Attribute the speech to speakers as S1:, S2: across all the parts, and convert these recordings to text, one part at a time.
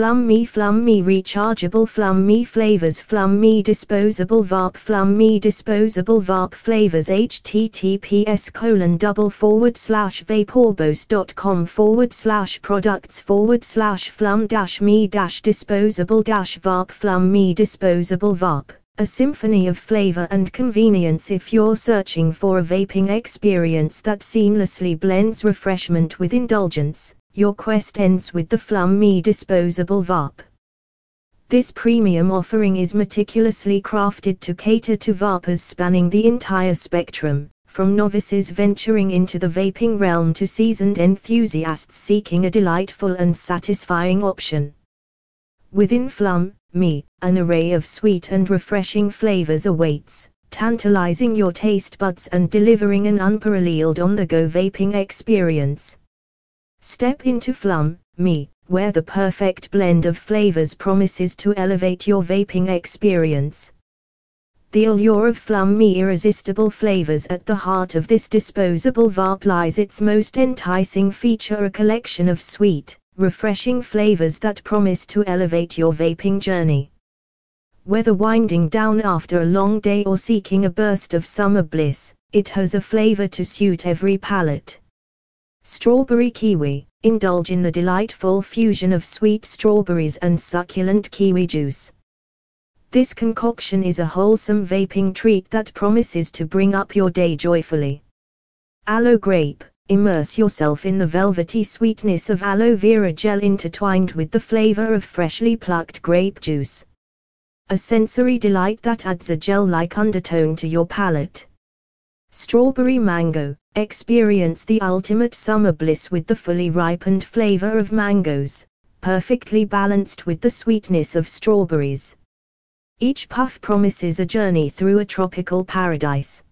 S1: Flum MI Flum MI Rechargeable Flum MI Flavors Flum MI Disposable VARP Flum MI Disposable VARP Flavors https colon double forward slash vaporbose.com forward slash products forward slash flum dash me dash disposable dash VARP Disposable VARP a symphony of flavor and convenience if you're searching for a vaping experience that seamlessly blends refreshment with indulgence your quest ends with the Flum MI disposable VARP. This premium offering is meticulously crafted to cater to vapers spanning the entire spectrum, from novices venturing into the vaping realm to seasoned enthusiasts seeking a delightful and satisfying option. Within Flum MI, an array of sweet and refreshing flavors awaits, tantalizing your taste buds and delivering an unparalleled on the go vaping experience. Step into Flum, MI, where the perfect blend of flavors promises to elevate your vaping experience. The allure of Flum MI irresistible flavors at the heart of this disposable VARP lies its most enticing feature a collection of sweet, refreshing flavors that promise to elevate your vaping journey. Whether winding down after a long day or seeking a burst of summer bliss, it has a flavor to suit every palate. Strawberry kiwi, indulge in the delightful fusion of sweet strawberries and succulent kiwi juice. This concoction is a wholesome vaping treat that promises to bring up your day joyfully. Aloe grape, immerse yourself in the velvety sweetness of aloe vera gel intertwined with the flavor of freshly plucked grape juice. A sensory delight that adds a gel like undertone to your palate. Strawberry mango, experience the ultimate summer bliss with the fully ripened flavor of mangoes, perfectly balanced with the sweetness of strawberries. Each puff promises a journey through a tropical paradise.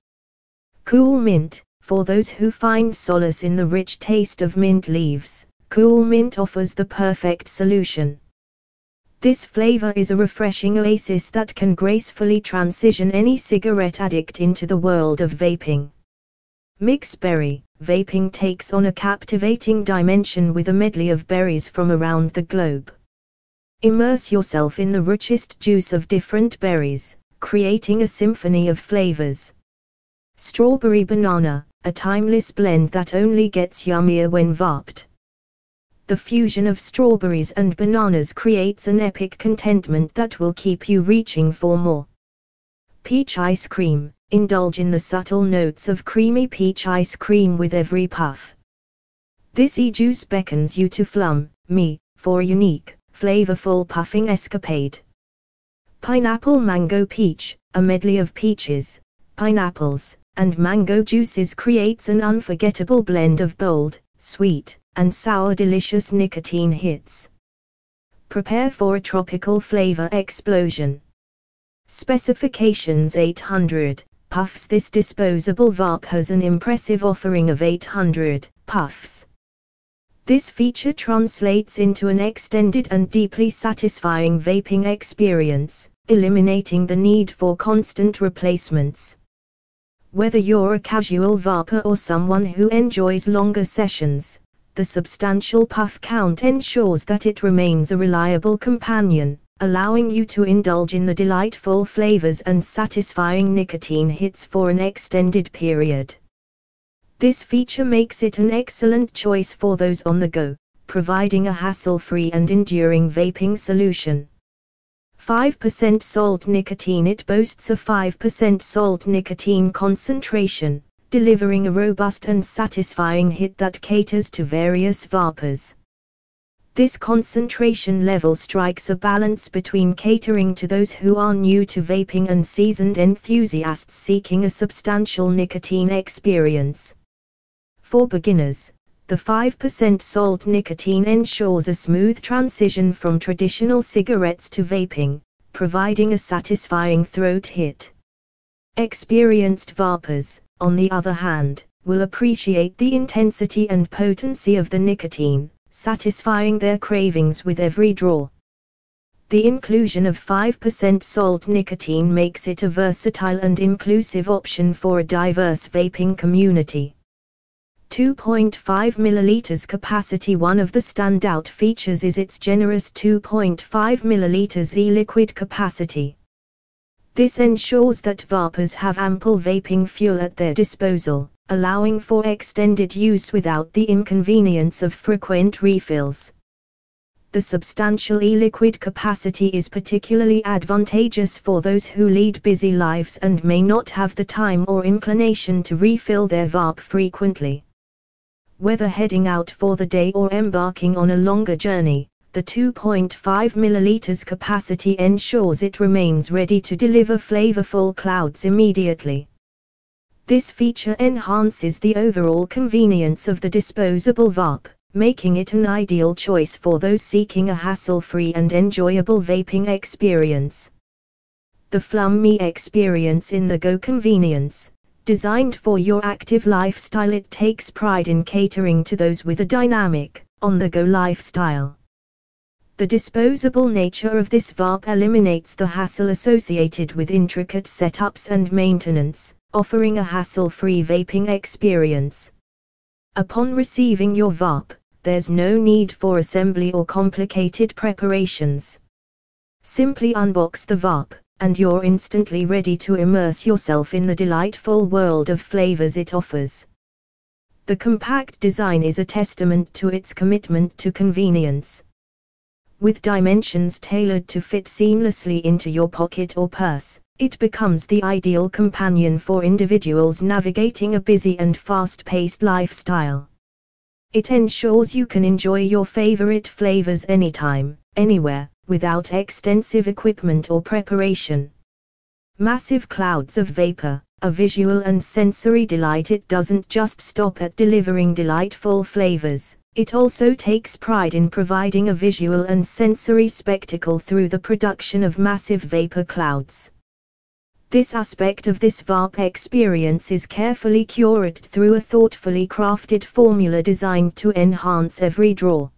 S1: Cool mint, for those who find solace in the rich taste of mint leaves, Cool Mint offers the perfect solution. This flavor is a refreshing oasis that can gracefully transition any cigarette addict into the world of vaping. Mixberry, vaping takes on a captivating dimension with a medley of berries from around the globe. Immerse yourself in the richest juice of different berries, creating a symphony of flavors. Strawberry banana, a timeless blend that only gets yummier when vaped the fusion of strawberries and bananas creates an epic contentment that will keep you reaching for more. Peach ice cream, indulge in the subtle notes of creamy peach ice cream with every puff. This e-juice beckons you to flum, me, for a unique, flavorful puffing escapade. Pineapple mango peach, a medley of peaches, pineapples, and mango juices creates an unforgettable blend of bold, sweet, and sour delicious nicotine hits. Prepare for a tropical flavor explosion. Specifications 800 puffs This disposable VARP has an impressive offering of 800 puffs. This feature translates into an extended and deeply satisfying vaping experience, eliminating the need for constant replacements. Whether you're a casual vapor or someone who enjoys longer sessions, the substantial puff count ensures that it remains a reliable companion, allowing you to indulge in the delightful flavors and satisfying nicotine hits for an extended period. This feature makes it an excellent choice for those on the go, providing a hassle-free and enduring vaping solution. 5% salt nicotine It boasts a 5% salt nicotine concentration, delivering a robust and satisfying hit that caters to various vapors. This concentration level strikes a balance between catering to those who are new to vaping and seasoned enthusiasts seeking a substantial nicotine experience. For beginners, the 5% salt nicotine ensures a smooth transition from traditional cigarettes to vaping, providing a satisfying throat hit. Experienced vapers, on the other hand, will appreciate the intensity and potency of the nicotine, satisfying their cravings with every draw. The inclusion of 5% salt nicotine makes it a versatile and inclusive option for a diverse vaping community. 2.5 milliliters capacity One of the standout features is its generous 2.5 milliliters e-liquid capacity. This ensures that vapers have ample vaping fuel at their disposal, allowing for extended use without the inconvenience of frequent refills. The substantial e-liquid capacity is particularly advantageous for those who lead busy lives and may not have the time or inclination to refill their vape frequently. Whether heading out for the day or embarking on a longer journey, the 2.5 ml capacity ensures it remains ready to deliver flavorful clouds immediately. This feature enhances the overall convenience of the disposable vape, making it an ideal choice for those seeking a hassle-free and enjoyable vaping experience. The Flum MI experience in the Go convenience, Designed for your active lifestyle, it takes pride in catering to those with a dynamic, on the go lifestyle. The disposable nature of this vape eliminates the hassle associated with intricate setups and maintenance, offering a hassle free vaping experience. Upon receiving your vape, there's no need for assembly or complicated preparations. Simply unbox the vape, and you're instantly ready to immerse yourself in the delightful world of flavors it offers. The compact design is a testament to its commitment to convenience. With dimensions tailored to fit seamlessly into your pocket or purse, it becomes the ideal companion for individuals navigating a busy and fast paced lifestyle. It ensures you can enjoy your favorite flavors anytime, anywhere, without extensive equipment or preparation. Massive clouds of vapor, a visual and sensory delight. It doesn't just stop at delivering delightful flavors, it also takes pride in providing a visual and sensory spectacle through the production of massive vapor clouds. This aspect of this vape experience is carefully curated through a thoughtfully crafted formula designed to enhance every draw.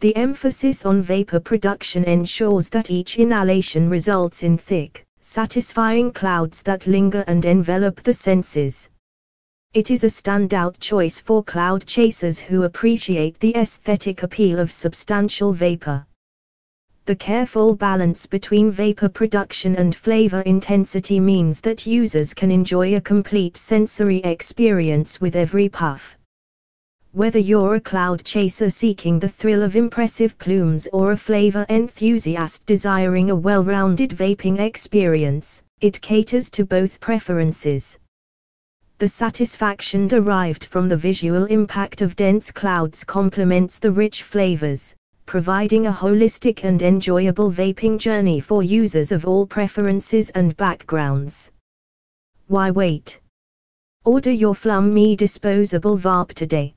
S1: The emphasis on vapor production ensures that each inhalation results in thick, satisfying clouds that linger and envelop the senses. It is a standout choice for cloud chasers who appreciate the aesthetic appeal of substantial vapor. The careful balance between vapor production and flavor intensity means that users can enjoy a complete sensory experience with every puff. Whether you're a cloud chaser seeking the thrill of impressive plumes or a flavor enthusiast desiring a well rounded vaping experience, it caters to both preferences. The satisfaction derived from the visual impact of dense clouds complements the rich flavors, providing a holistic and enjoyable vaping journey for users of all preferences and backgrounds. Why wait? Order your Flum MI disposable vape today.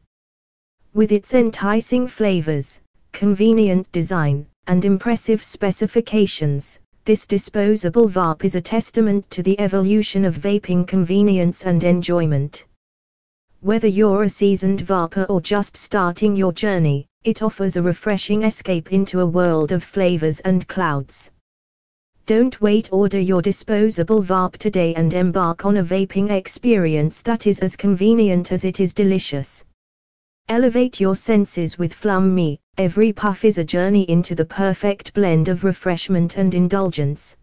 S1: With its enticing flavors, convenient design, and impressive specifications, this disposable vape is a testament to the evolution of vaping convenience and enjoyment. Whether you're a seasoned vapor or just starting your journey, it offers a refreshing escape into a world of flavors and clouds. Don't wait, order your disposable vape today and embark on a vaping experience that is as convenient as it is delicious. Elevate your senses with Flum MI, every puff is a journey into the perfect blend of refreshment and indulgence.